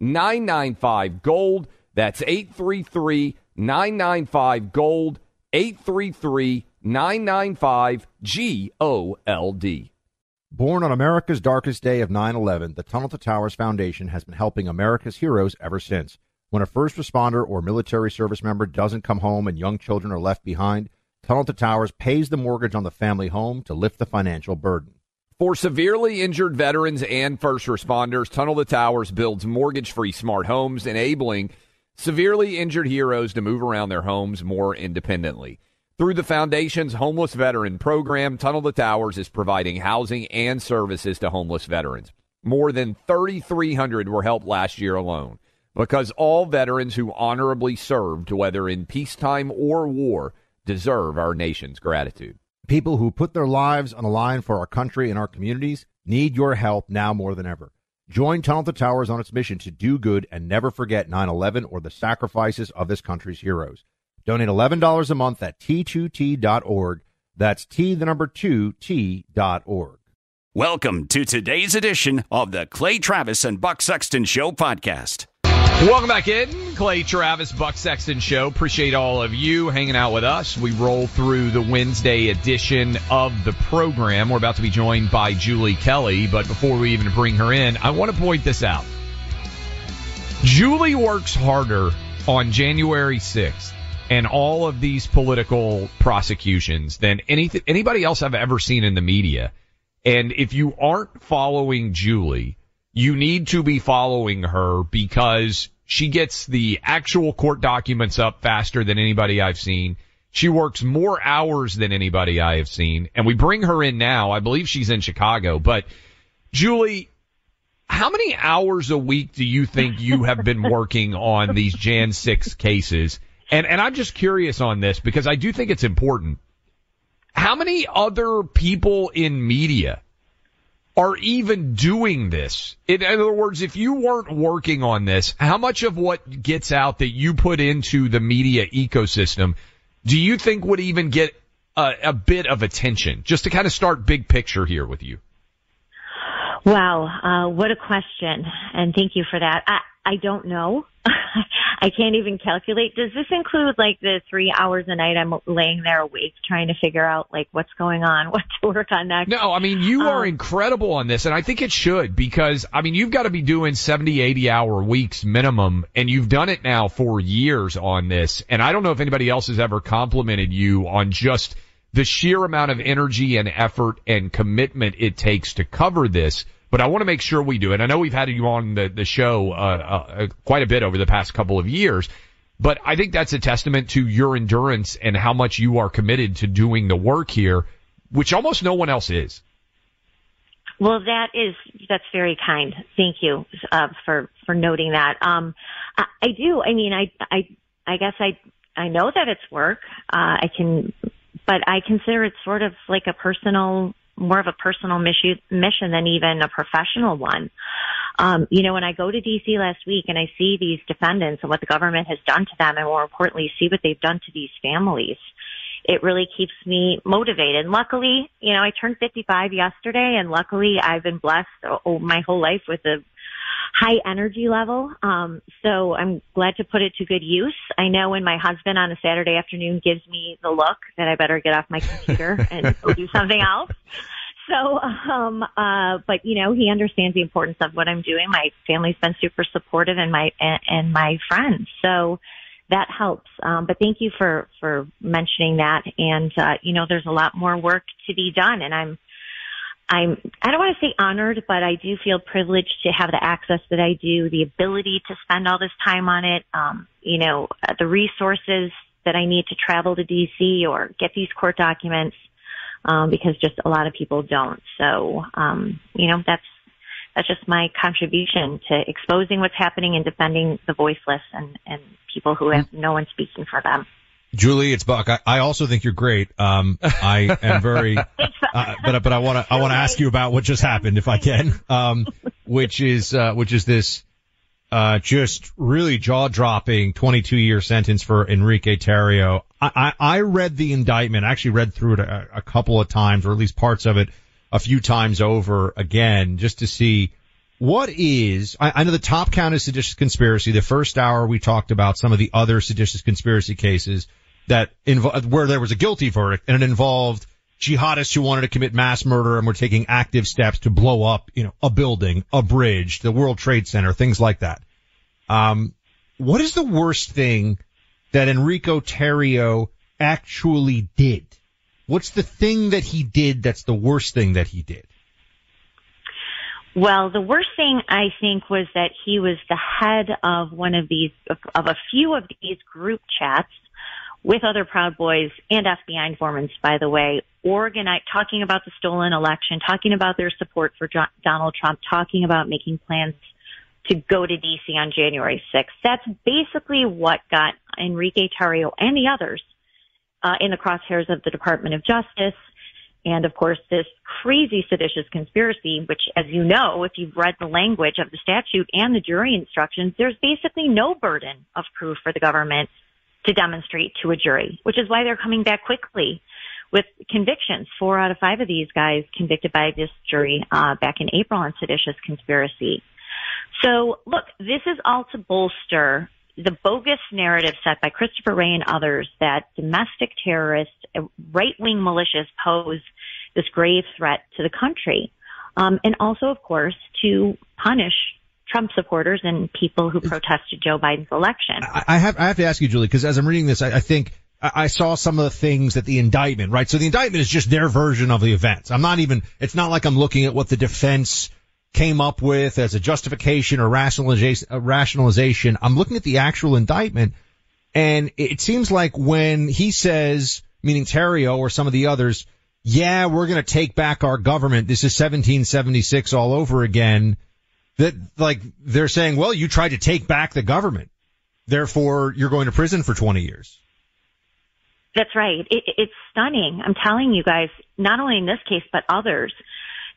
995 Gold. That's 833 995 Gold. 833 995 G O L D. Born on America's darkest day of 9 11, the Tunnel to Towers Foundation has been helping America's heroes ever since. When a first responder or military service member doesn't come home and young children are left behind, Tunnel to Towers pays the mortgage on the family home to lift the financial burden. For severely injured veterans and first responders, Tunnel to Towers builds mortgage free smart homes, enabling severely injured heroes to move around their homes more independently. Through the Foundation's Homeless Veteran Program, Tunnel to Towers is providing housing and services to homeless veterans. More than 3,300 were helped last year alone because all veterans who honorably served, whether in peacetime or war, deserve our nation's gratitude. People who put their lives on the line for our country and our communities need your help now more than ever. Join Tunnel to Towers on its mission to do good and never forget 9 11 or the sacrifices of this country's heroes. Donate $11 a month at t2t.org. That's T, the number 2, T.org. Welcome to today's edition of the Clay Travis and Buck Sexton Show podcast. Welcome back in. Clay Travis, Buck Sexton Show. Appreciate all of you hanging out with us. We roll through the Wednesday edition of the program. We're about to be joined by Julie Kelly, but before we even bring her in, I want to point this out. Julie works harder on January 6th and all of these political prosecutions than anything, anybody else I've ever seen in the media. And if you aren't following Julie, you need to be following her because she gets the actual court documents up faster than anybody I've seen. She works more hours than anybody I have seen. And we bring her in now. I believe she's in Chicago. But Julie, how many hours a week do you think you have been working on these Jan 6 cases? And, and I'm just curious on this because I do think it's important. How many other people in media are even doing this. In other words, if you weren't working on this, how much of what gets out that you put into the media ecosystem do you think would even get a, a bit of attention? Just to kind of start big picture here with you. Wow, uh, what a question, and thank you for that. I, I don't know. I can't even calculate. Does this include like the three hours a night I'm laying there awake trying to figure out like what's going on, what to work on next? No, I mean, you are um, incredible on this and I think it should because I mean, you've got to be doing 70, 80 hour weeks minimum and you've done it now for years on this. And I don't know if anybody else has ever complimented you on just the sheer amount of energy and effort and commitment it takes to cover this but I want to make sure we do it. I know we've had you on the, the show, uh, uh, quite a bit over the past couple of years, but I think that's a testament to your endurance and how much you are committed to doing the work here, which almost no one else is. Well, that is that's very kind. Thank you uh, for for noting that. Um, I, I do. I mean, I I I guess I I know that it's work. Uh, I can, but I consider it sort of like a personal more of a personal mission, mission than even a professional one. Um, you know, when I go to DC last week and I see these defendants and what the government has done to them, and more importantly, see what they've done to these families, it really keeps me motivated. Luckily, you know, I turned 55 yesterday, and luckily, I've been blessed oh, my whole life with a high energy level. Um, so I'm glad to put it to good use. I know when my husband on a Saturday afternoon gives me the look that I better get off my computer and go do something else. So, um, uh, but you know, he understands the importance of what I'm doing. My family's been super supportive and my, and, and my friends. So that helps. Um, but thank you for, for mentioning that. And, uh, you know, there's a lot more work to be done and I'm, I'm, I don't want to say honored, but I do feel privileged to have the access that I do, the ability to spend all this time on it, um, you know, uh, the resources that I need to travel to DC or get these court documents, um, because just a lot of people don't. So, um, you know, that's, that's just my contribution to exposing what's happening and defending the voiceless and, and people who have no one speaking for them. Julie, it's Buck. I, I also think you're great. Um, I am very, uh, but but I want to I want to ask you about what just happened, if I can. Um, which is uh, which is this uh, just really jaw dropping 22 year sentence for Enrique Tarrio. I, I, I read the indictment. I actually read through it a, a couple of times, or at least parts of it, a few times over again, just to see what is, I, I know the top count is seditious conspiracy. The first hour we talked about some of the other seditious conspiracy cases that invo- where there was a guilty verdict and it involved jihadists who wanted to commit mass murder and were taking active steps to blow up, you know, a building, a bridge, the World Trade Center, things like that. Um, what is the worst thing that Enrique Tarrio actually did? What's the thing that he did that's the worst thing that he did? Well, the worst thing I think was that he was the head of one of these, of a few of these group chats with other Proud Boys and FBI informants, by the way, organize, talking about the stolen election, talking about their support for John, Donald Trump, talking about making plans to go to DC on January 6th. That's basically what got Enrique Tarrio and the others uh, in the crosshairs of the Department of Justice and of course, this crazy seditious conspiracy, which, as you know, if you've read the language of the statute and the jury instructions, there's basically no burden of proof for the government to demonstrate to a jury, which is why they're coming back quickly with convictions. Four out of five of these guys convicted by this jury uh, back in April on seditious conspiracy. So, look, this is all to bolster the bogus narrative set by Christopher Wray and others that domestic terrorists, uh, right-wing militias pose this grave threat to the country. Um, and also, of course, to punish Trump supporters and people who protested Joe Biden's election. I have, I have to ask you, Julie, because as I'm reading this, I, I think I saw some of the things that the indictment, right? So the indictment is just their version of the events. I'm not even, it's not like I'm looking at what the defense came up with as a justification or rationalization, uh, rationalization. I'm looking at the actual indictment and it seems like when he says, meaning Tarrio or some of the others, yeah, we're going to take back our government. This is 1776 all over again. That like they're saying, well, you tried to take back the government. Therefore, you're going to prison for 20 years. That's right. It, it's stunning. I'm telling you guys, not only in this case, but others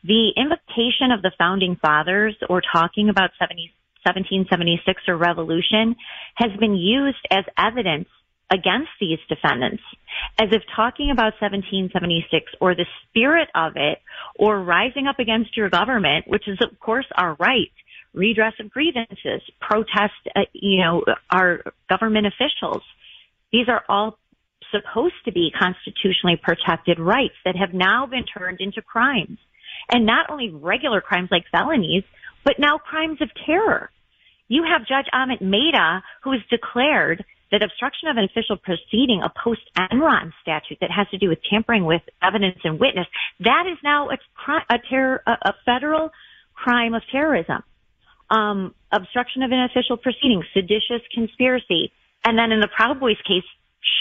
the invocation of the founding fathers or talking about 70, 1776 or revolution has been used as evidence against these defendants as if talking about 1776 or the spirit of it or rising up against your government, which is of course our right, redress of grievances, protest, uh, you know, our government officials. These are all supposed to be constitutionally protected rights that have now been turned into crimes and not only regular crimes like felonies, but now crimes of terror. You have Judge Amit Mehta, who has declared that obstruction of an official proceeding, a post Enron statute that has to do with tampering with evidence and witness, that is now a, a terror, a, a federal crime of terrorism. Um, obstruction of an official proceeding, seditious conspiracy, and then in the Proud Boys case,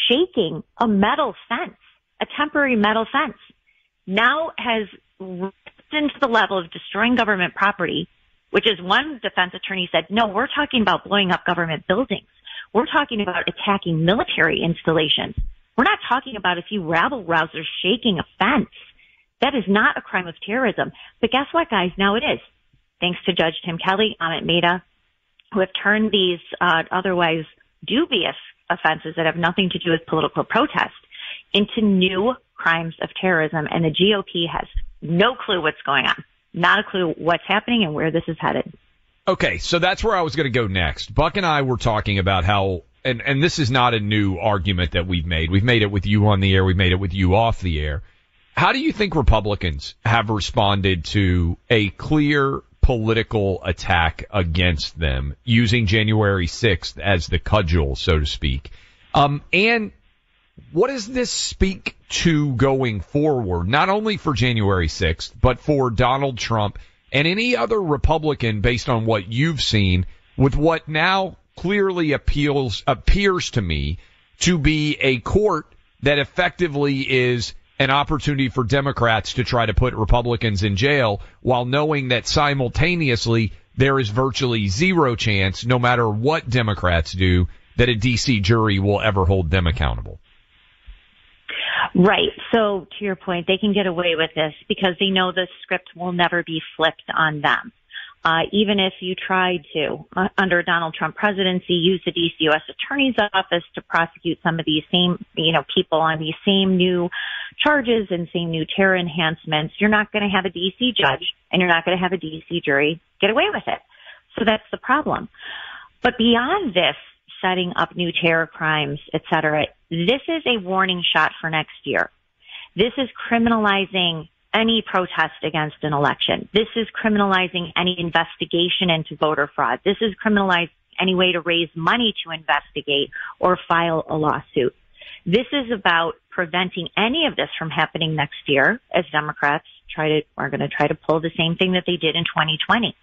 shaking a metal fence, a temporary metal fence, now has risen to the level of destroying government property, which is one defense attorney said, no, we're talking about blowing up government buildings. We're talking about attacking military installations. We're not talking about a few rabble rousers shaking a fence. That is not a crime of terrorism. But guess what, guys? Now it is. Thanks to Judge Tim Kelly, Amit Mehta, who have turned these uh, otherwise dubious offenses that have nothing to do with political protest into new crimes of terrorism. And the GOP has no clue what's going on, not a clue what's happening and where this is headed. Okay, so that's where I was going to go next. Buck and I were talking about how, and, and this is not a new argument that we've made. We've made it with you on the air. We've made it with you off the air. How do you think Republicans have responded to a clear political attack against them using January 6th as the cudgel, so to speak? Um, and what does this speak to going forward, not only for January 6th, but for Donald Trump and any other Republican based on what you've seen with what now clearly appeals, appears to me to be a court that effectively is an opportunity for Democrats to try to put Republicans in jail while knowing that simultaneously there is virtually zero chance, no matter what Democrats do, that a DC jury will ever hold them accountable. Right. So to your point, they can get away with this because they know the script will never be flipped on them. Uh, even if you tried to, uh, under Donald Trump presidency, use the DC U.S. Attorney's Office to prosecute some of these same, you know, people on these same new charges and same new terror enhancements, you're not going to have a DC judge and you're not going to have a DC jury get away with it. So that's the problem. But beyond this, setting up new terror crimes, et cetera, this is a warning shot for next year. This is criminalizing any protest against an election. This is criminalizing any investigation into voter fraud. This is criminalizing any way to raise money to investigate or file a lawsuit. This is about preventing any of this from happening next year as Democrats try to, are going to try to pull the same thing that they did in 2020.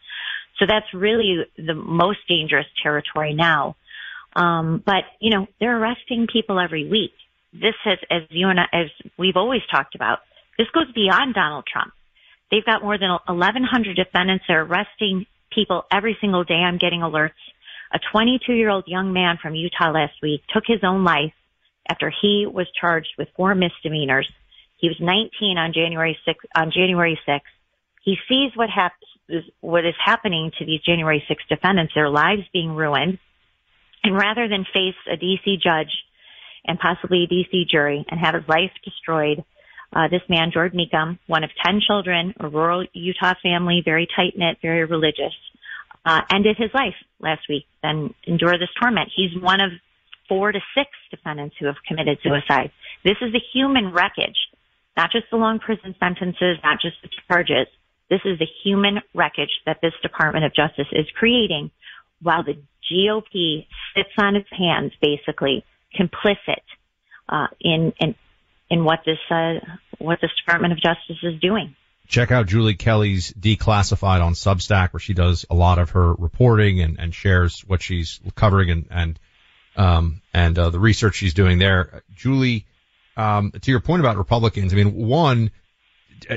So that's really the most dangerous territory now. Um, but you know, they're arresting people every week. This has, as you and I, as we've always talked about, this goes beyond Donald Trump. They've got more than 1,100 defendants. They're arresting people every single day. I'm getting alerts. A 22 year old young man from Utah last week took his own life after he was charged with four misdemeanors. He was 19 on January 6th, on January 6th. He sees what happens, what is happening to these January 6th defendants, their lives being ruined. And rather than face a DC judge and possibly a DC jury and have his life destroyed, uh, this man, George Mecham, one of 10 children, a rural Utah family, very tight knit, very religious, uh, ended his life last week and endure this torment. He's one of four to six defendants who have committed suicide. This is the human wreckage, not just the long prison sentences, not just the charges. This is the human wreckage that this Department of Justice is creating while the GOP sits on its hands, basically complicit uh, in, in in what this uh, what this Department of Justice is doing. Check out Julie Kelly's Declassified on Substack, where she does a lot of her reporting and, and shares what she's covering and and um, and uh, the research she's doing there. Julie, um, to your point about Republicans, I mean, one,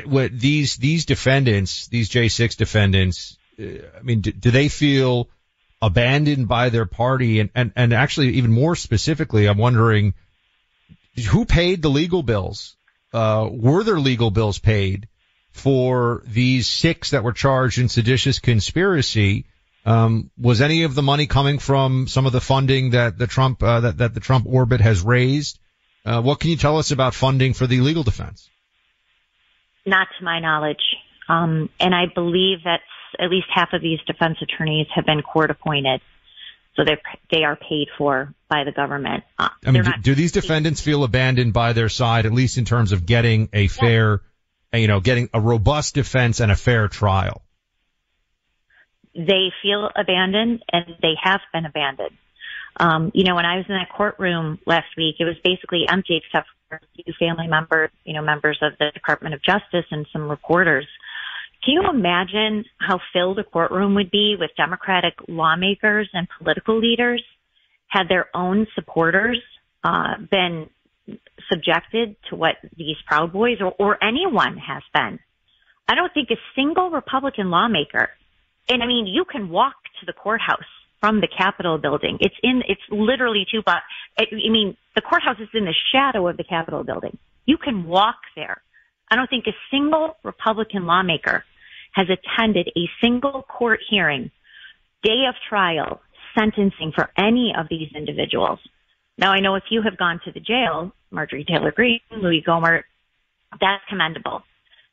what these these defendants, these J6 defendants, uh, I mean, do, do they feel abandoned by their party? And, and, and actually even more specifically, I'm wondering who paid the legal bills? Uh, were there legal bills paid for these six that were charged in seditious conspiracy? Um, was any of the money coming from some of the funding that the Trump uh, that that the Trump orbit has raised? Uh, what can you tell us about funding for the legal defense? Not to my knowledge, um, and I believe that at least half of these defense attorneys have been court appointed, so they they are paid for by the government. Uh, I mean, do, do, these defendants feel abandoned by their side, at least in terms of getting a fair, yeah. you know, getting a robust defense and a fair trial? they feel abandoned and they have been abandoned. Um, you know, when I was in that courtroom last week, it was basically empty except for a few family members, you know, members of the Department of Justice and some reporters. Can you imagine how filled a courtroom would be with Democratic lawmakers and political leaders had their own supporters uh, been subjected to what these Proud Boys or, or anyone has been? I don't think a single Republican lawmaker and I mean, you can walk to the courthouse from the Capitol building. It's in, it's literally two blocks. I mean, the courthouse is in the shadow of the Capitol building. You can walk there. I don't think a single Republican lawmaker has attended a single court hearing, day of trial, sentencing for any of these individuals. Now I know if you have gone to the jail, Marjorie Taylor Greene, Louie Gohmert, that's commendable.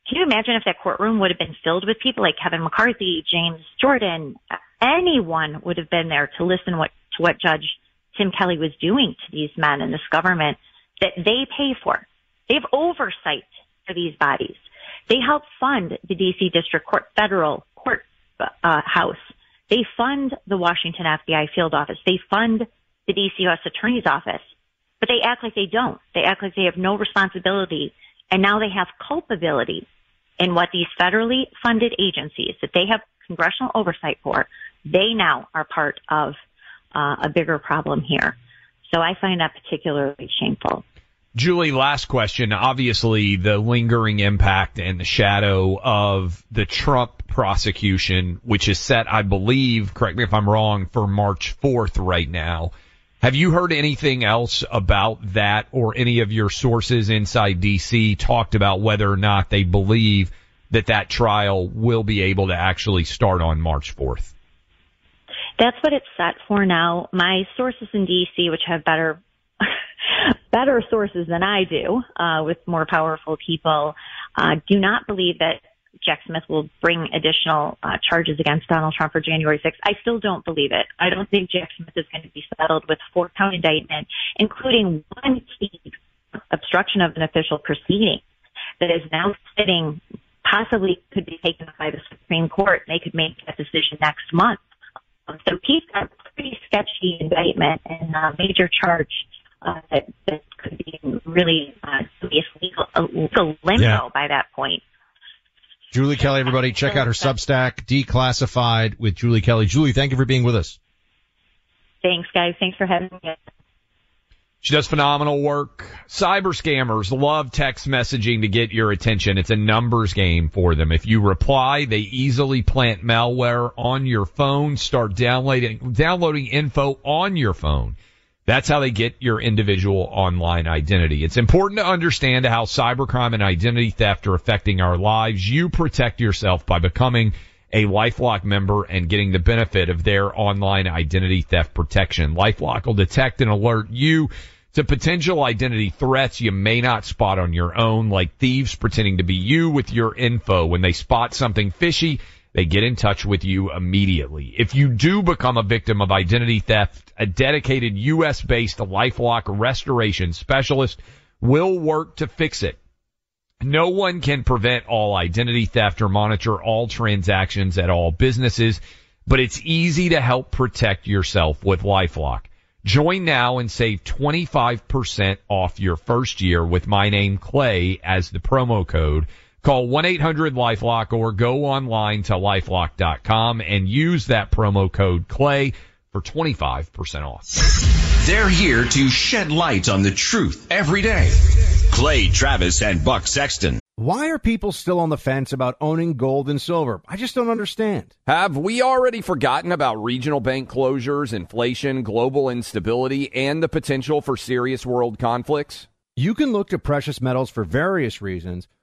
Can you imagine if that courtroom would have been filled with people like Kevin McCarthy, James Jordan, anyone would have been there to listen what, to what Judge Tim Kelly was doing to these men and this government that they pay for. They have oversight for these bodies. They help fund the DC District Court federal court uh, house. They fund the Washington FBI field office. They fund the DC U.S. Attorney's office. But they act like they don't. They act like they have no responsibility. And now they have culpability in what these federally funded agencies that they have congressional oversight for, they now are part of uh, a bigger problem here. So I find that particularly shameful. Julie, last question. Obviously, the lingering impact and the shadow of the Trump prosecution, which is set, I believe, correct me if I'm wrong, for March 4th right now. Have you heard anything else about that or any of your sources inside DC talked about whether or not they believe that that trial will be able to actually start on March 4th? That's what it's set for now. My sources in DC, which have better better sources than I do, uh, with more powerful people, uh, do not believe that Jack Smith will bring additional uh, charges against Donald Trump for January 6th. I still don't believe it. I don't think Jack Smith is going to be settled with four count indictment, including one key obstruction of an official proceeding that is now sitting, possibly could be taken by the Supreme Court. They could make that decision next month. So he's got a pretty sketchy indictment and a major charge uh, that, that could be really uh, be legal, a legal limbo yeah. by that point. Julie Kelly, everybody, check out her Substack, Declassified with Julie Kelly. Julie, thank you for being with us. Thanks, guys. Thanks for having me. She does phenomenal work. Cyber scammers love text messaging to get your attention. It's a numbers game for them. If you reply, they easily plant malware on your phone, start downloading, downloading info on your phone. That's how they get your individual online identity. It's important to understand how cybercrime and identity theft are affecting our lives. You protect yourself by becoming a LifeLock member and getting the benefit of their online identity theft protection. LifeLock will detect and alert you to potential identity threats you may not spot on your own, like thieves pretending to be you with your info. When they spot something fishy, they get in touch with you immediately. If you do become a victim of identity theft, a dedicated U.S. based LifeLock restoration specialist will work to fix it. No one can prevent all identity theft or monitor all transactions at all businesses, but it's easy to help protect yourself with LifeLock. Join now and save 25% off your first year with my name Clay as the promo code. Call 1-800-LifeLock or go online to lifelock.com and use that promo code Clay for 25% off. They're here to shed light on the truth every day. Clay Travis and Buck Sexton. Why are people still on the fence about owning gold and silver? I just don't understand. Have we already forgotten about regional bank closures, inflation, global instability, and the potential for serious world conflicts? You can look to precious metals for various reasons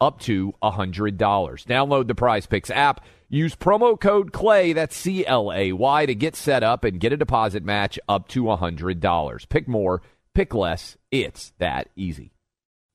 up to $100. Download the Prize Picks app. Use promo code CLAY, that's C L A Y, to get set up and get a deposit match up to $100. Pick more, pick less. It's that easy.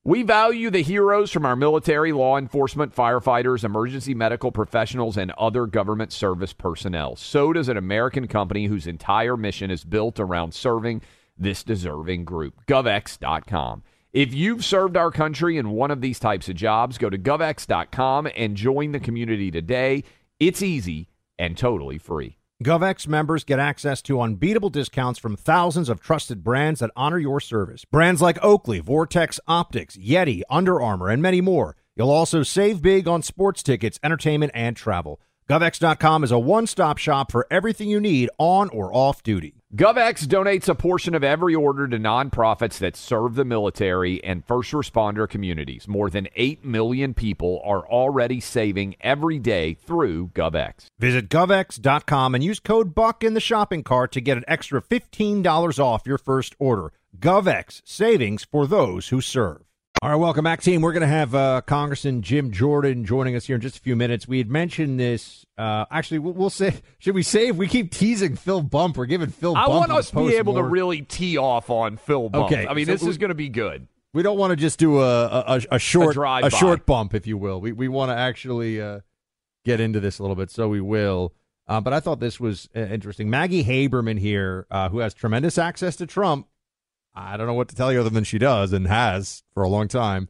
We value the heroes from our military, law enforcement, firefighters, emergency medical professionals, and other government service personnel. So does an American company whose entire mission is built around serving this deserving group. GovX.com. If you've served our country in one of these types of jobs, go to GovX.com and join the community today. It's easy and totally free. GovX members get access to unbeatable discounts from thousands of trusted brands that honor your service. Brands like Oakley, Vortex Optics, Yeti, Under Armour, and many more. You'll also save big on sports tickets, entertainment, and travel. GovX.com is a one stop shop for everything you need on or off duty. GovX donates a portion of every order to nonprofits that serve the military and first responder communities. More than 8 million people are already saving every day through GovX. Visit GovX.com and use code BUCK in the shopping cart to get an extra $15 off your first order. GovX, savings for those who serve. All right, welcome back, team. We're going to have uh, Congressman Jim Jordan joining us here in just a few minutes. We had mentioned this. Uh, actually, we'll, we'll say, should we save? We keep teasing Phil Bump. We're giving Phil. I Bump want us to be able to really tee off on Phil Bump. Okay, I mean, so this we- is going to be good. We don't want to just do a a, a short a, drive-by. short bump, if you will. We we want to actually uh, get into this a little bit, so we will. Uh, but I thought this was uh, interesting. Maggie Haberman here, uh, who has tremendous access to Trump. I don't know what to tell you other than she does and has for a long time.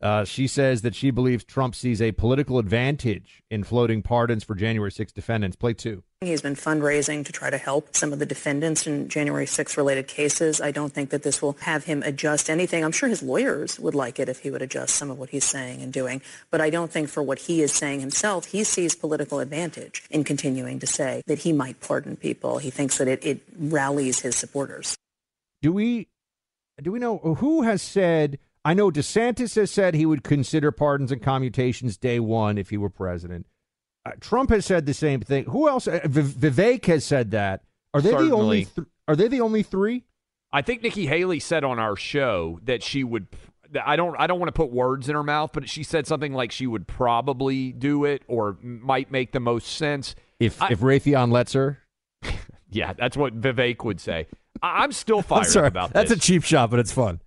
Uh, she says that she believes Trump sees a political advantage in floating pardons for January 6 defendants. Play two. He's been fundraising to try to help some of the defendants in January 6 related cases. I don't think that this will have him adjust anything. I'm sure his lawyers would like it if he would adjust some of what he's saying and doing. But I don't think for what he is saying himself, he sees political advantage in continuing to say that he might pardon people. He thinks that it, it rallies his supporters. Do we do we know who has said I know DeSantis has said he would consider pardons and commutations day one if he were president. Uh, Trump has said the same thing. Who else? Uh, V- Vivek has said that. Are they the only? Th- are they the only three? I think Nikki Haley said on our show that she would. I don't. I don't want to put words in her mouth, but she said something like she would probably do it or might make the most sense. If I- if Raytheon lets her, Yeah, that's what Vivek would say. I'm still fired I'm sorry, up about that's this. a cheap shot, but it's fun.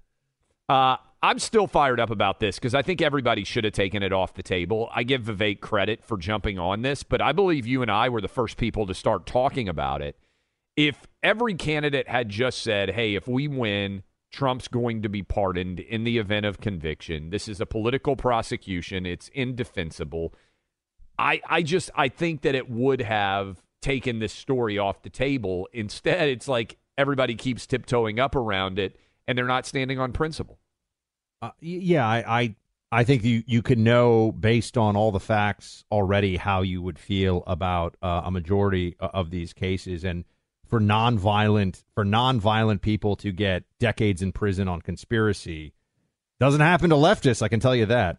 Uh, I'm still fired up about this because I think everybody should have taken it off the table. I give Vivek credit for jumping on this, but I believe you and I were the first people to start talking about it. If every candidate had just said, hey, if we win, Trump's going to be pardoned in the event of conviction, this is a political prosecution, it's indefensible. I, I just I think that it would have taken this story off the table. Instead, it's like everybody keeps tiptoeing up around it and they're not standing on principle. Uh, yeah, I, I I think you you can know based on all the facts already how you would feel about uh, a majority of these cases, and for nonviolent for nonviolent people to get decades in prison on conspiracy doesn't happen to leftists. I can tell you that.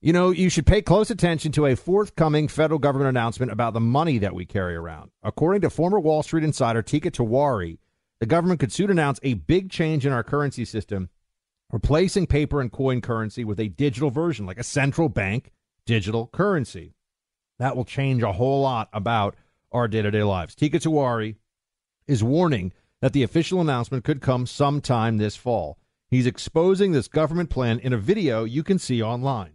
You know, you should pay close attention to a forthcoming federal government announcement about the money that we carry around. According to former Wall Street insider Teeka Tiwari, the government could soon announce a big change in our currency system replacing paper and coin currency with a digital version, like a central bank digital currency. That will change a whole lot about our day to day lives. Teeka Tiwari is warning that the official announcement could come sometime this fall. He's exposing this government plan in a video you can see online.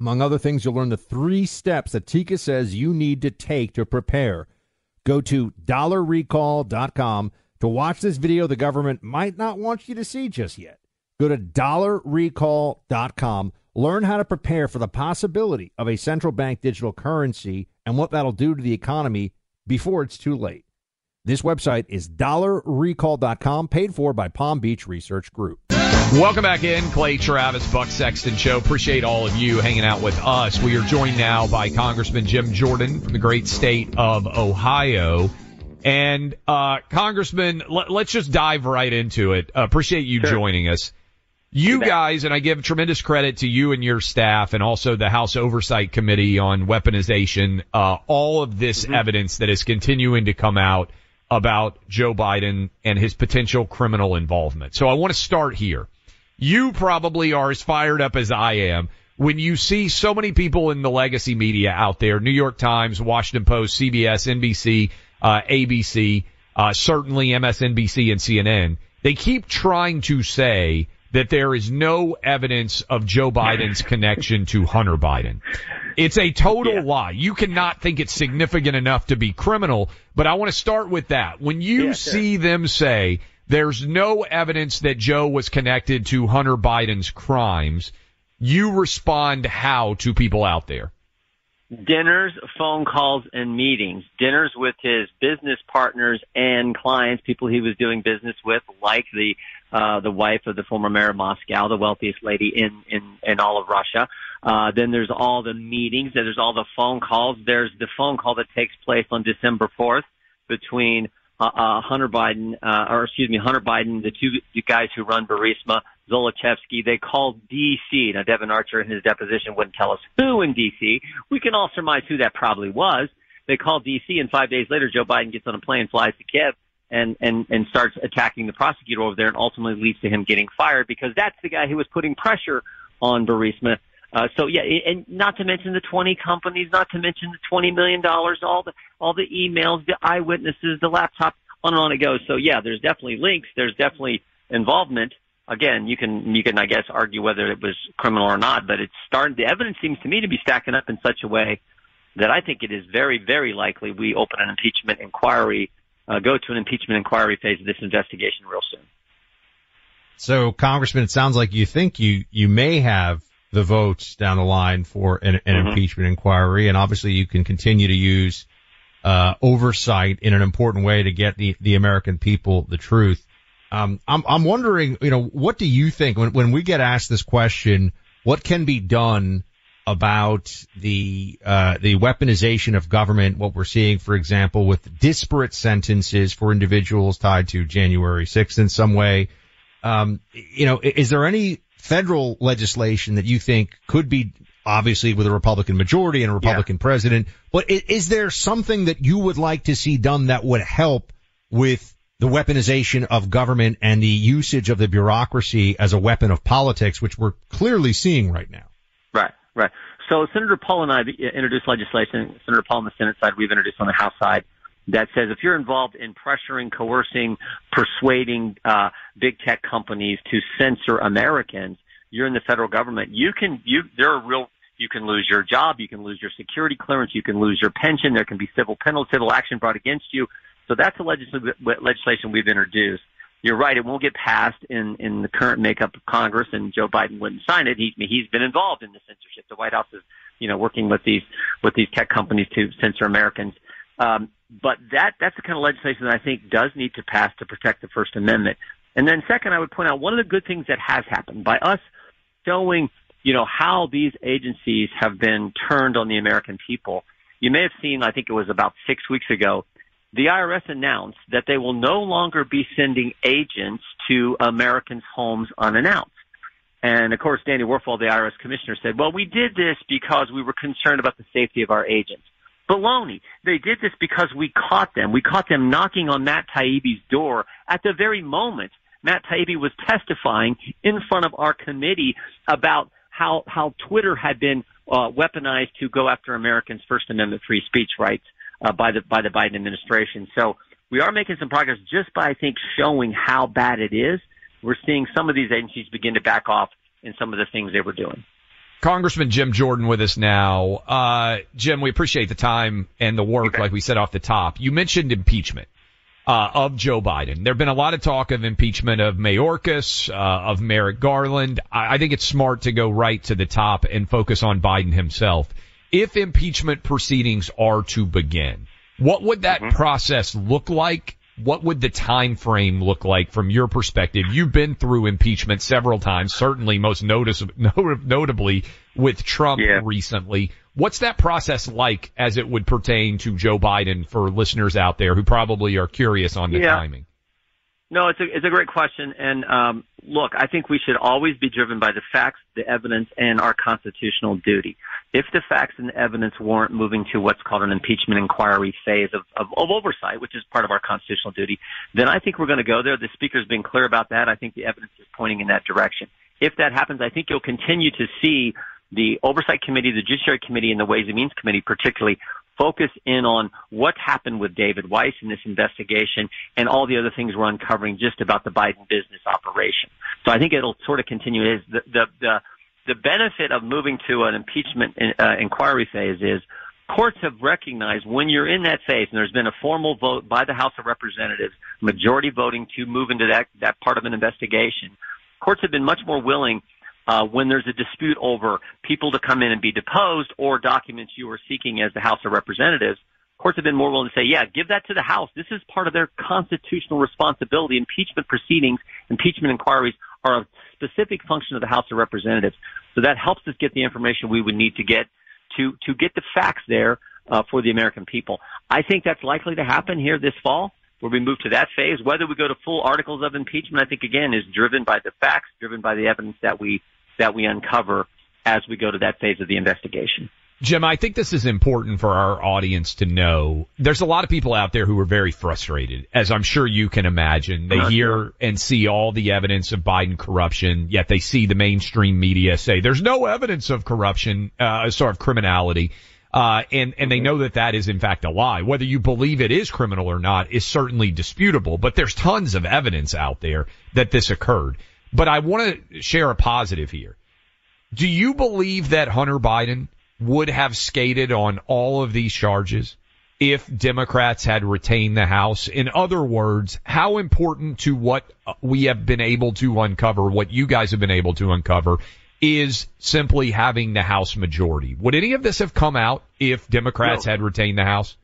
Among other things, you'll learn the three steps that Teeka says you need to take to prepare. Go to dollarrecall.com to watch this video the government might not want you to see just yet. Go to dollarrecall.com. Learn how to prepare for the possibility of a central bank digital currency and what that'll do to the economy before it's too late. This website is dollarrecall.com, paid for by Palm Beach Research Group. Welcome back in, Clay Travis, Buck Sexton Show. Appreciate all of you hanging out with us. We are joined now by Congressman Jim Jordan from the great state of Ohio. And uh, Congressman, let, us just dive right into it. Uh, appreciate you sure. joining us. You guys, and I give tremendous credit to you and your staff and also the House Oversight Committee on weaponization, uh, all of this mm-hmm. evidence that is continuing to come out about Joe Biden and his potential criminal involvement. So I want to start here. You probably are as fired up as I am when you see so many people in the legacy media out there, New York Times, Washington Post, CBS, NBC, uh, ABC, uh, certainly MSNBC and CNN, they keep trying to say that there is no evidence of Joe Biden's connection to Hunter Biden. It's a total yeah. lie. You cannot think it's significant enough to be criminal, but I want to start with that. When you yeah, see sure. them say there's no evidence that Joe was connected to Hunter Biden's crimes, you respond how to people out there? Dinners, phone calls, and meetings. Dinners with his business partners and clients, people he was doing business with, like the uh, the wife of the former mayor of Moscow, the wealthiest lady in in in all of Russia. Uh, then there's all the meetings. There's all the phone calls. There's the phone call that takes place on December 4th between uh, uh, Hunter Biden, uh, or excuse me, Hunter Biden, the two guys who run Burisma, Zlochevsky, they called D.C. Now, Devon Archer in his deposition wouldn't tell us who in D.C. We can all surmise who that probably was. They called D.C. and five days later, Joe Biden gets on a plane, flies to Kiev, and, and, and starts attacking the prosecutor over there and ultimately leads to him getting fired because that's the guy who was putting pressure on Burisma uh, so yeah, and not to mention the 20 companies, not to mention the 20 million dollars, all the all the emails, the eyewitnesses, the laptop, on and on it goes. So yeah, there's definitely links. There's definitely involvement. Again, you can you can I guess argue whether it was criminal or not, but it's starting. The evidence seems to me to be stacking up in such a way that I think it is very very likely we open an impeachment inquiry, uh, go to an impeachment inquiry phase of this investigation real soon. So, Congressman, it sounds like you think you you may have the votes down the line for an, an mm-hmm. impeachment inquiry. And obviously you can continue to use, uh, oversight in an important way to get the, the American people the truth. Um, I'm, I'm wondering, you know, what do you think when, when we get asked this question, what can be done about the, uh, the weaponization of government, what we're seeing, for example, with disparate sentences for individuals tied to January 6th in some way? Um, you know, is there any federal legislation that you think could be obviously with a Republican majority and a Republican yeah. president, but is, is there something that you would like to see done that would help with the weaponization of government and the usage of the bureaucracy as a weapon of politics, which we're clearly seeing right now? Right, right. So Senator Paul and I introduced legislation. Senator Paul on the Senate side, we've introduced on the House side that says if you're involved in pressuring, coercing, persuading uh, big tech companies to censor Americans, you're in the federal government. You can you there are real you can lose your job, you can lose your security clearance, you can lose your pension. There can be civil penalty, civil action brought against you. So that's the legislation we've introduced. You're right; it won't get passed in in the current makeup of Congress, and Joe Biden wouldn't sign it. He he's been involved in the censorship. The White House is you know working with these with these tech companies to censor Americans. Um, but that that's the kind of legislation that I think does need to pass to protect the First Amendment. And then second, I would point out one of the good things that has happened by us showing, you know, how these agencies have been turned on the American people. You may have seen, I think it was about six weeks ago, the IRS announced that they will no longer be sending agents to Americans' homes unannounced. And of course, Danny Werfel, the IRS commissioner, said, well, we did this because we were concerned about the safety of our agents. Baloney. They did this because we caught them. We caught them knocking on Matt Taibbi's door at the very moment Matt Taibbi was testifying in front of our committee about how how Twitter had been uh, weaponized to go after Americans' First Amendment free speech rights uh, by the by the Biden administration. So we are making some progress just by I think showing how bad it is. We're seeing some of these agencies begin to back off in some of the things they were doing. Congressman Jim Jordan with us now. Uh, Jim, we appreciate the time and the work, okay. like we said off the top. You mentioned impeachment. Uh, of Joe Biden. There have been a lot of talk of impeachment of Mayorkas, uh, of Merrick Garland. I, I think it's smart to go right to the top and focus on Biden himself. If impeachment proceedings are to begin, what would that mm-hmm. process look like what would the time frame look like from your perspective? You've been through impeachment several times, certainly most notice, notably with Trump yeah. recently. What's that process like as it would pertain to Joe Biden for listeners out there who probably are curious on the Yeah. timing? No, it's a it's a great question, and um, look, I think we should always be driven by the facts, the evidence, and our constitutional duty. If the facts and evidence warrant moving to what's called an impeachment inquiry phase of, of, of oversight, which is part of our constitutional duty, then I think we're going to go there. The speaker's been clear about that. I think the evidence is pointing in that direction. If that happens, I think you'll continue to see the oversight committee, the judiciary committee, and the ways and means committee, particularly focus in on what happened with David Weiss in this investigation and all the other things we're uncovering just about the Biden business operation. So I think it'll sort of continue. Is the the the, the benefit of moving to an impeachment uh, inquiry phase is courts have recognized when you're in that phase and there's been a formal vote by the House of Representatives, majority voting to move into that that part of an investigation. Courts have been much more willing uh, when there's a dispute over people to come in and be deposed or documents you are seeking as the House of Representatives, courts have been more willing to say, yeah, give that to the House. This is part of their constitutional responsibility. Impeachment proceedings, impeachment inquiries are a specific function of the House of Representatives. So that helps us get the information we would need to get to, to get the facts there uh, for the American people. I think that's likely to happen here this fall where we move to that phase. Whether we go to full articles of impeachment, I think again is driven by the facts, driven by the evidence that we that we uncover as we go to that phase of the investigation. Jim, I think this is important for our audience to know. There's a lot of people out there who are very frustrated, as I'm sure you can imagine. They Not hear and see all the evidence of Biden corruption, yet they see the mainstream media say there's no evidence of corruption, uh, sort of criminality. Uh, and, and they know that that is in fact a lie. Whether you believe it is criminal or not is certainly disputable, but there's tons of evidence out there that this occurred. But I want to share a positive here. Do you believe that Hunter Biden would have skated on all of these charges if Democrats had retained the House? In other words, how important to what we have been able to uncover, what you guys have been able to uncover, is simply having the House majority? Would any of this have come out if Democrats No. had retained the House?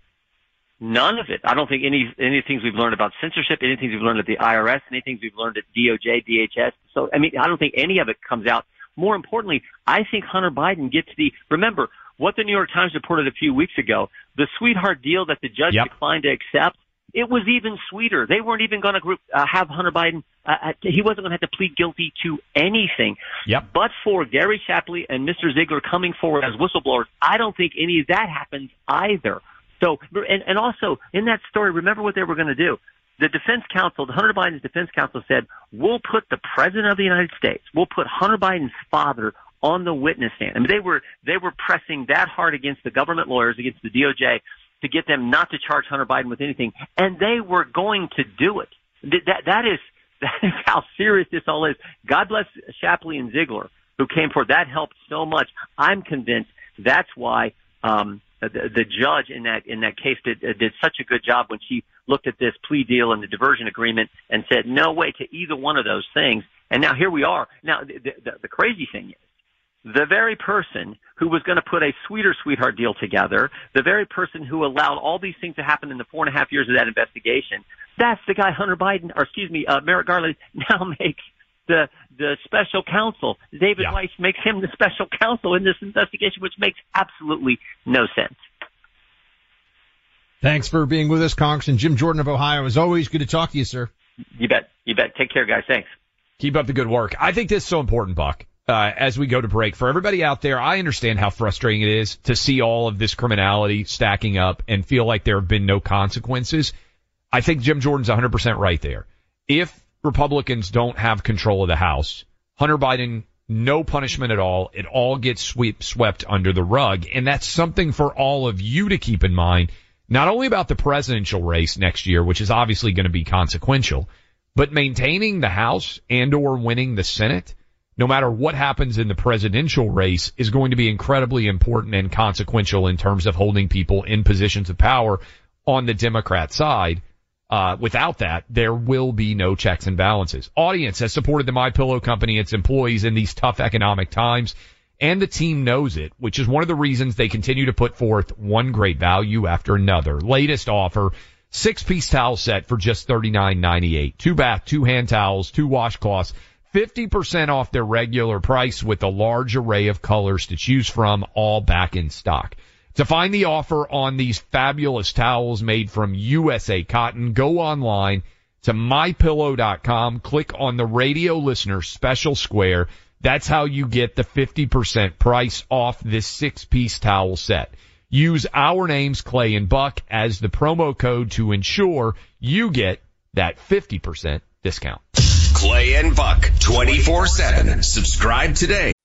None of it. I don't think any any things we've learned about censorship, any things we've learned at the IRS, any things we've learned at DOJ, DHS. So I mean, I don't think any of it comes out. More importantly, I think Hunter Biden gets the remember what the New York Times reported a few weeks ago, the sweetheart deal that the judge Yep. declined to accept. It was even sweeter. They weren't even going to group uh, have Hunter Biden. Uh, uh, he wasn't going to have to plead guilty to anything. Yep. But for Gary Shapley and Mr. Ziegler coming forward as whistleblowers, I don't think any of that happens either. So, and, and also in that story, remember what they were going to do. The defense counsel, the Hunter Biden's defense counsel said, we'll put the president of the United States, we'll put Hunter Biden's father on the witness stand. I mean, they were, they were pressing that hard against the government lawyers, against the DOJ to get them not to charge Hunter Biden with anything. And they were going to do it. Th- That, that is, that is how serious this all is. God bless Shapley and Ziegler who came forward. That helped so much. I'm convinced that's why, um, the, the judge in that in that case did did such a good job when she looked at this plea deal and the diversion agreement and said no way to either one of those things. And now here we are. Now the, the, the crazy thing is the very person who was going to put a sweeter sweetheart deal together, the very person who allowed all these things to happen in the four and a half years of that investigation, that's the guy Hunter Biden, or excuse me, uh, Merrick Garland now makes the the special counsel. David Yeah. Weiss makes him the special counsel in this investigation, which makes absolutely no sense. Thanks for being with us, Congressman Jim Jordan of Ohio. As always, good to talk to you, sir. You bet. You bet. Take care, guys. Thanks. Keep up the good work. I think this is so important, Buck. Uh, as we go to break, for everybody out there, I understand how frustrating it is to see all of this criminality stacking up and feel like there have been no consequences. I think Jim Jordan's 100% right there. If Republicans don't have control of the House, Hunter Biden, no punishment at all. It all gets sweep, swept under the rug. And that's something for all of you to keep in mind, not only about the presidential race next year, which is obviously going to be consequential, but maintaining the House and or winning the Senate, no matter what happens in the presidential race, is going to be incredibly important and consequential in terms of holding people in positions of power on the Democrat side. Uh, without that, there will be no checks and balances. Audience has supported the My Pillow Company, its employees in these tough economic times, and the team knows it, which is one of the reasons they continue to put forth one great value after another. Latest offer, six piece towel set for just $39.98. Two bath, two hand towels, two washcloths, 50% off their regular price with a large array of colors to choose from, all back in stock. To find the offer on these fabulous towels made from USA cotton, go online to mypillow.com, click on the radio listener special square. That's how you get the 50% price off this six piece towel set. Use our names, Clay and Buck, as the promo code to ensure you get that 50% discount. Clay and Buck 24 7. Subscribe today.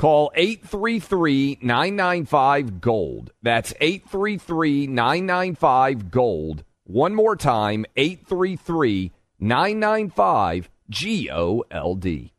Call 833-995-GOLD. That's 833-995-GOLD. One more time, 833-995-GOLD.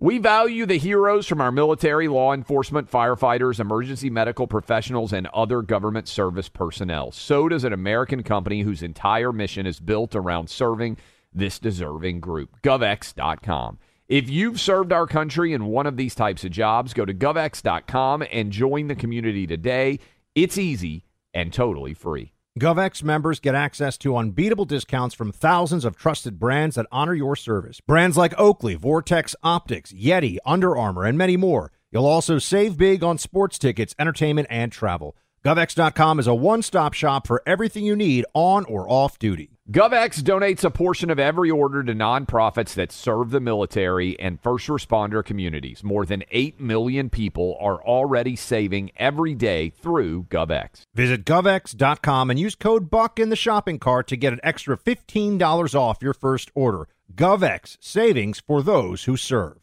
We value the heroes from our military, law enforcement, firefighters, emergency medical professionals, and other government service personnel. So does an American company whose entire mission is built around serving this deserving group. GovX.com. If you've served our country in one of these types of jobs, go to govx.com and join the community today. It's easy and totally free. GovX members get access to unbeatable discounts from thousands of trusted brands that honor your service. Brands like Oakley, Vortex Optics, Yeti, Under Armour, and many more. You'll also save big on sports tickets, entertainment, and travel. GovX.com is a one stop shop for everything you need on or off duty. GovX donates a portion of every order to nonprofits that serve the military and first responder communities. More than 8 million people are already saving every day through GovX. Visit govx.com and use code BUCK in the shopping cart to get an extra $15 off your first order. GovX, savings for those who serve.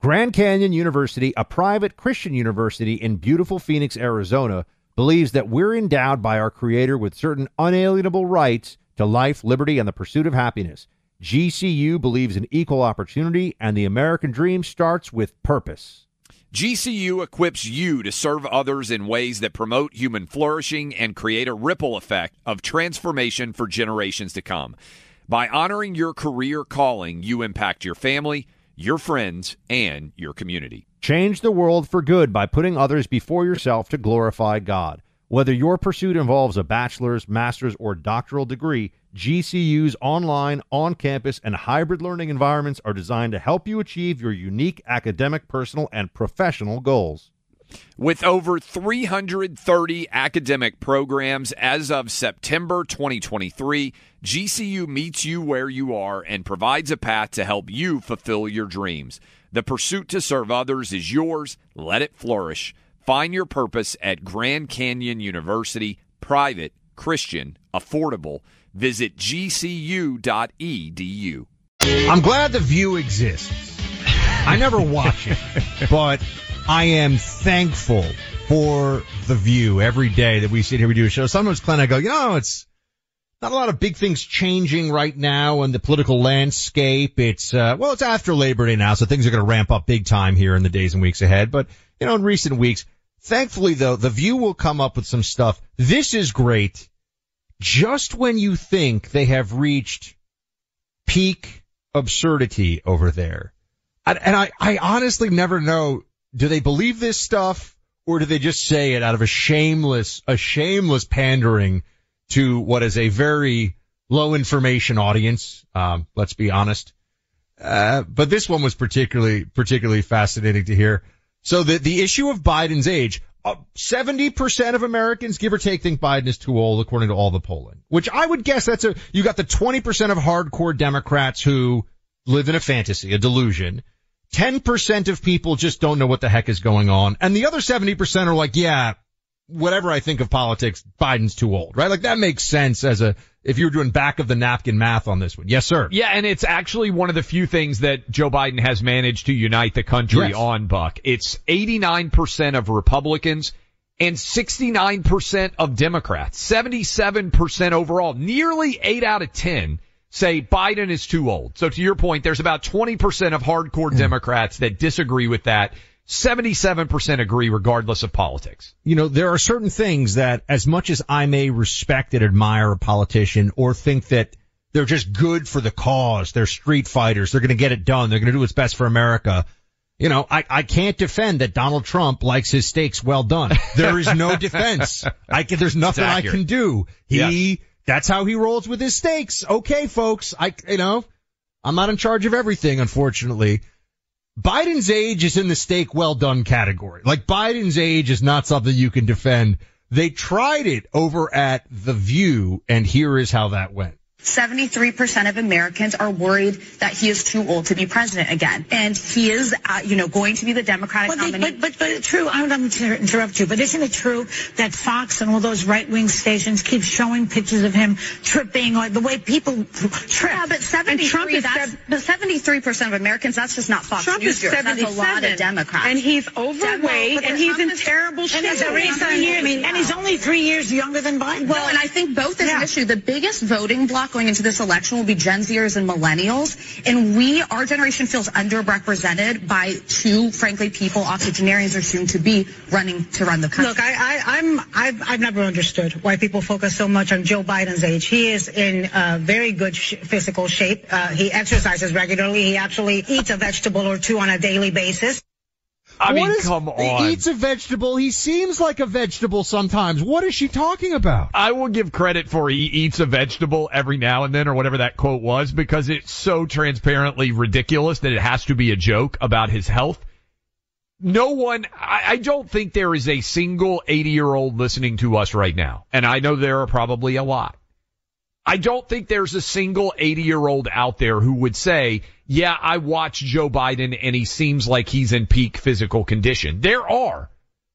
Grand Canyon University, a private Christian university in beautiful Phoenix, Arizona, believes that we're endowed by our Creator with certain unalienable rights to life, liberty, and the pursuit of happiness. GCU believes in equal opportunity, and the American dream starts with purpose. GCU equips you to serve others in ways that promote human flourishing and create a ripple effect of transformation for generations to come. By honoring your career calling, you impact your family, your friends, and your community. Change the world for good by putting others before yourself to glorify God. Whether your pursuit involves a bachelor's, master's, or doctoral degree, GCU's online, on campus, and hybrid learning environments are designed to help you achieve your unique academic, personal, and professional goals. With over 330 academic programs as of September 2023, GCU meets you where you are and provides a path to help you fulfill your dreams. The pursuit to serve others is yours. Let it flourish. Find your purpose at Grand Canyon University, private, Christian, affordable. Visit gcu.edu. I'm glad The View exists. I never watch it, but I am thankful for The View every day that we sit here, we do a show. Sometimes Clint, I go, you know, it's not a lot of big things changing right now in the political landscape. It's, uh, well, it's after Labor Day now, so things are going to ramp up big time here in the days and weeks ahead. But, you know, in recent weeks, thankfully though, The View will come up with some stuff. This is great. Just when you think they have reached peak absurdity over there. And, and I, I honestly never know, do they believe this stuff or do they just say it out of a shameless, a shameless pandering to what is a very low information audience? Um, let's be honest. Uh, but this one was particularly, particularly fascinating to hear. So the, the issue of Biden's age, uh, 70% of Americans, give or take, think Biden is too old according to all the polling, which I would guess that's a, you got the 20% of hardcore Democrats who live in a fantasy, a delusion. 10% of people just don't know what the heck is going on. And the other 70% are like, yeah, whatever I think of politics, Biden's too old, right? Like that makes sense as a, if you're doing back of the napkin math on this one. Yes, sir. Yeah, and it's actually one of the few things that Joe Biden has managed to unite the country Yes. on, Buck. It's 89% of Republicans and 69% of Democrats. 77% overall. Nearly 8 out of 10 say Biden is too old. So to your point, there's about 20% of hardcore mm. Democrats that disagree with that. 77% agree regardless of politics. you know, there are certain things that as much as I may respect and admire a politician or think that they're just good for the cause, they're street fighters, they're going to get it done, they're going to do what's best for America. You know, I, I can't defend that Donald Trump likes his steaks well done. There is no defense. I can, there's nothing I can do. He, that's how he rolls with his steaks. Okay, folks. I, you know, I'm not in charge of everything, unfortunately. Biden's age is in the steak well done category. Like Biden's age is not something you can defend. They tried it over at The View and here is how that went. 73% of Americans are worried that he is too old to be president again. And he is, uh, you know, going to be the Democratic they, nominee. but, but, but it's true. I don't mean to interrupt you, but isn't it true that Fox and all those right-wing stations keep showing pictures of him tripping or the way people trip? yeah, but And 73, Trump is that's, but 73% of Americans, that's just not Fox Trump News is viewers. That's a lot of Democrats. and he's overweight, and he's in terrible and shape. three years, and he's only three years younger than Biden. Well, and I think both is an issue. The biggest voting block going into this election will be Gen Zers and millennials. And we, our generation feels underrepresented by two, frankly, people, octogenarians are soon to be running to run the country. Look, I, I, I'm, I've, I've never understood why people focus so much on Joe Biden's age. He is in uh, very good sh- physical shape. Uh, he exercises regularly. He actually eats a vegetable or two on a daily basis. I mean, is- come on. He eats a vegetable. He seems like a vegetable sometimes. What is she talking about? I will give credit for he eats a vegetable every now and then or whatever that quote was because it's so transparently ridiculous that it has to be a joke about his health. No one, I, I don't think there is a single 80 year old listening to us right now. And I know there are probably a lot. I don't think there's a single 80 year old out there who would say, yeah, I watch Joe Biden and he seems like he's in peak physical condition. There are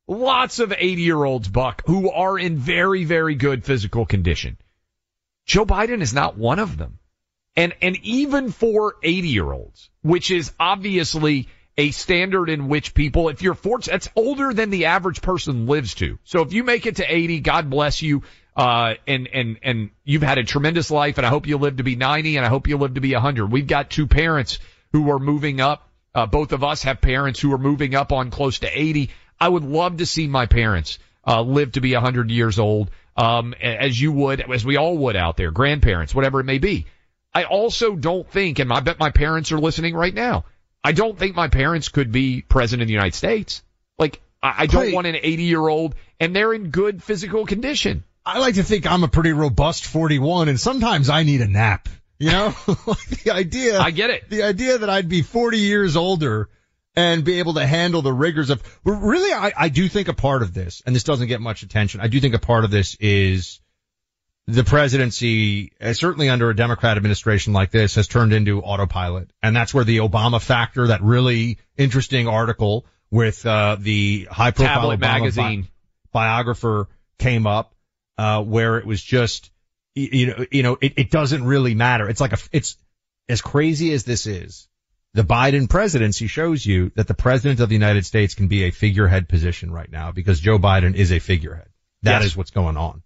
lots of 80 year olds, Buck, who are in very, very good physical condition. Joe Biden is not one of them. And, and even for 80 year olds, which is obviously a standard in which people, if you're fortunate, that's older than the average person lives to. So if you make it to 80, God bless you. Uh, and, and, and you've had a tremendous life and I hope you live to be 90 and I hope you live to be 100. We've got two parents who are moving up. Uh, both of us have parents who are moving up on close to 80. I would love to see my parents, uh, live to be 100 years old. Um, as you would, as we all would out there, grandparents, whatever it may be. I also don't think, and I bet my parents are listening right now. I don't think my parents could be president of the United States. Like, I, I don't want an 80 year old and they're in good physical condition. I like to think I'm a pretty robust 41 and sometimes I need a nap. You know, the idea. I get it. The idea that I'd be 40 years older and be able to handle the rigors of, really, I, I do think a part of this, and this doesn't get much attention. I do think a part of this is the presidency, uh, certainly under a Democrat administration like this, has turned into autopilot. And that's where the Obama factor, that really interesting article with, uh, the high profile Obama bi- magazine. biographer came up, uh, where it was just, you know, you know, it, it doesn't really matter. It's like a, it's as crazy as this is. The Biden presidency shows you that the president of the United States can be a figurehead position right now because Joe Biden is a figurehead. That is Yes. what's going on.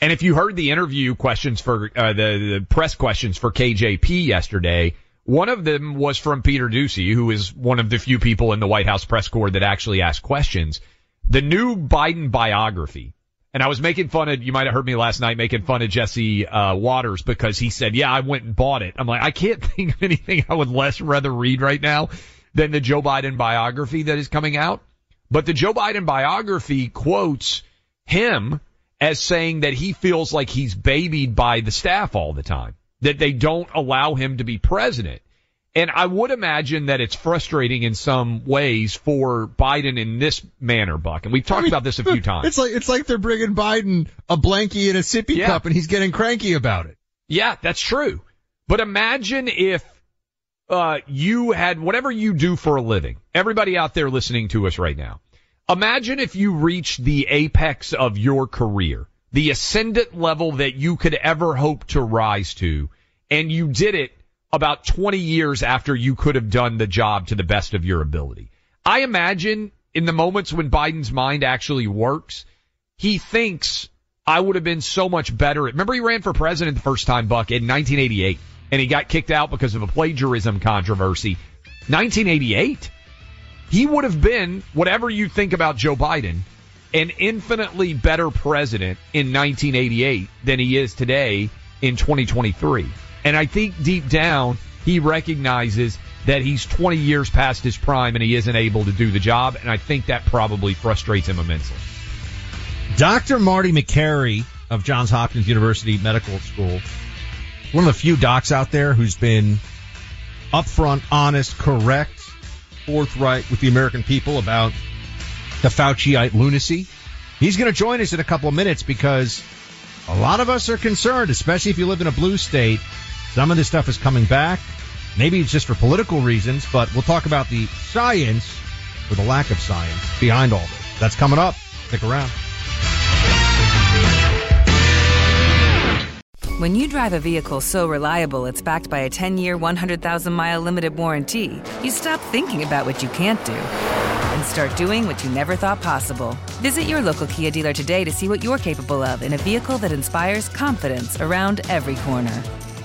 And if you heard the interview questions for uh, the, the press questions for KJP yesterday, one of them was from Peter Doocy, who is one of the few people in the White House press corps that actually asked questions. The new Biden biography. And I was making fun of, you might have heard me last night making fun of Jesse, uh, Watters because he said, yeah, I went and bought it. I'm like, I can't think of anything I would less rather read right now than the Joe Biden biography that is coming out. But the Joe Biden biography quotes him as saying that he feels like he's babied by the staff all the time, that they don't allow him to be president. And I would imagine that it's frustrating in some ways for Biden in this manner, Buck. And we've talked about this a few times. It's like, it's like they're bringing Biden a blankie and a sippy Yeah. cup and he's getting cranky about it. Yeah, that's true. But imagine if uh, you had whatever you do for a living, everybody out there listening to us right now, imagine if you reached the apex of your career, the ascendant level that you could ever hope to rise to, and you did it about 20 years after you could have done the job to the best of your ability. I imagine in the moments when Biden's mind actually works, he thinks I would have been so much better. Remember he ran for president the first time, Buck, in 1988, and he got kicked out because of a plagiarism controversy. 1988? He would have been, whatever you think about Joe Biden, an infinitely better president in 1988 than he is today in 2023. And I think deep down, he recognizes that he's 20 years past his prime and he isn't able to do the job. And I think that probably frustrates him immensely. Dr. Marty Makary of Johns Hopkins University Medical School, one of the few docs out there who's been upfront, honest, correct, forthright with the American people about the Fauciite lunacy. He's going to join us in a couple of minutes because a lot of us are concerned, especially if you live in a blue state. Some of this stuff is coming back. Maybe it's just for political reasons, but we'll talk about the science or the lack of science behind all this. That's coming up. Stick around. When you drive a vehicle so reliable it's backed by a 10 year, 100,000 mile limited warranty, you stop thinking about what you can't do and start doing what you never thought possible. Visit your local Kia dealer today to see what you're capable of in a vehicle that inspires confidence around every corner.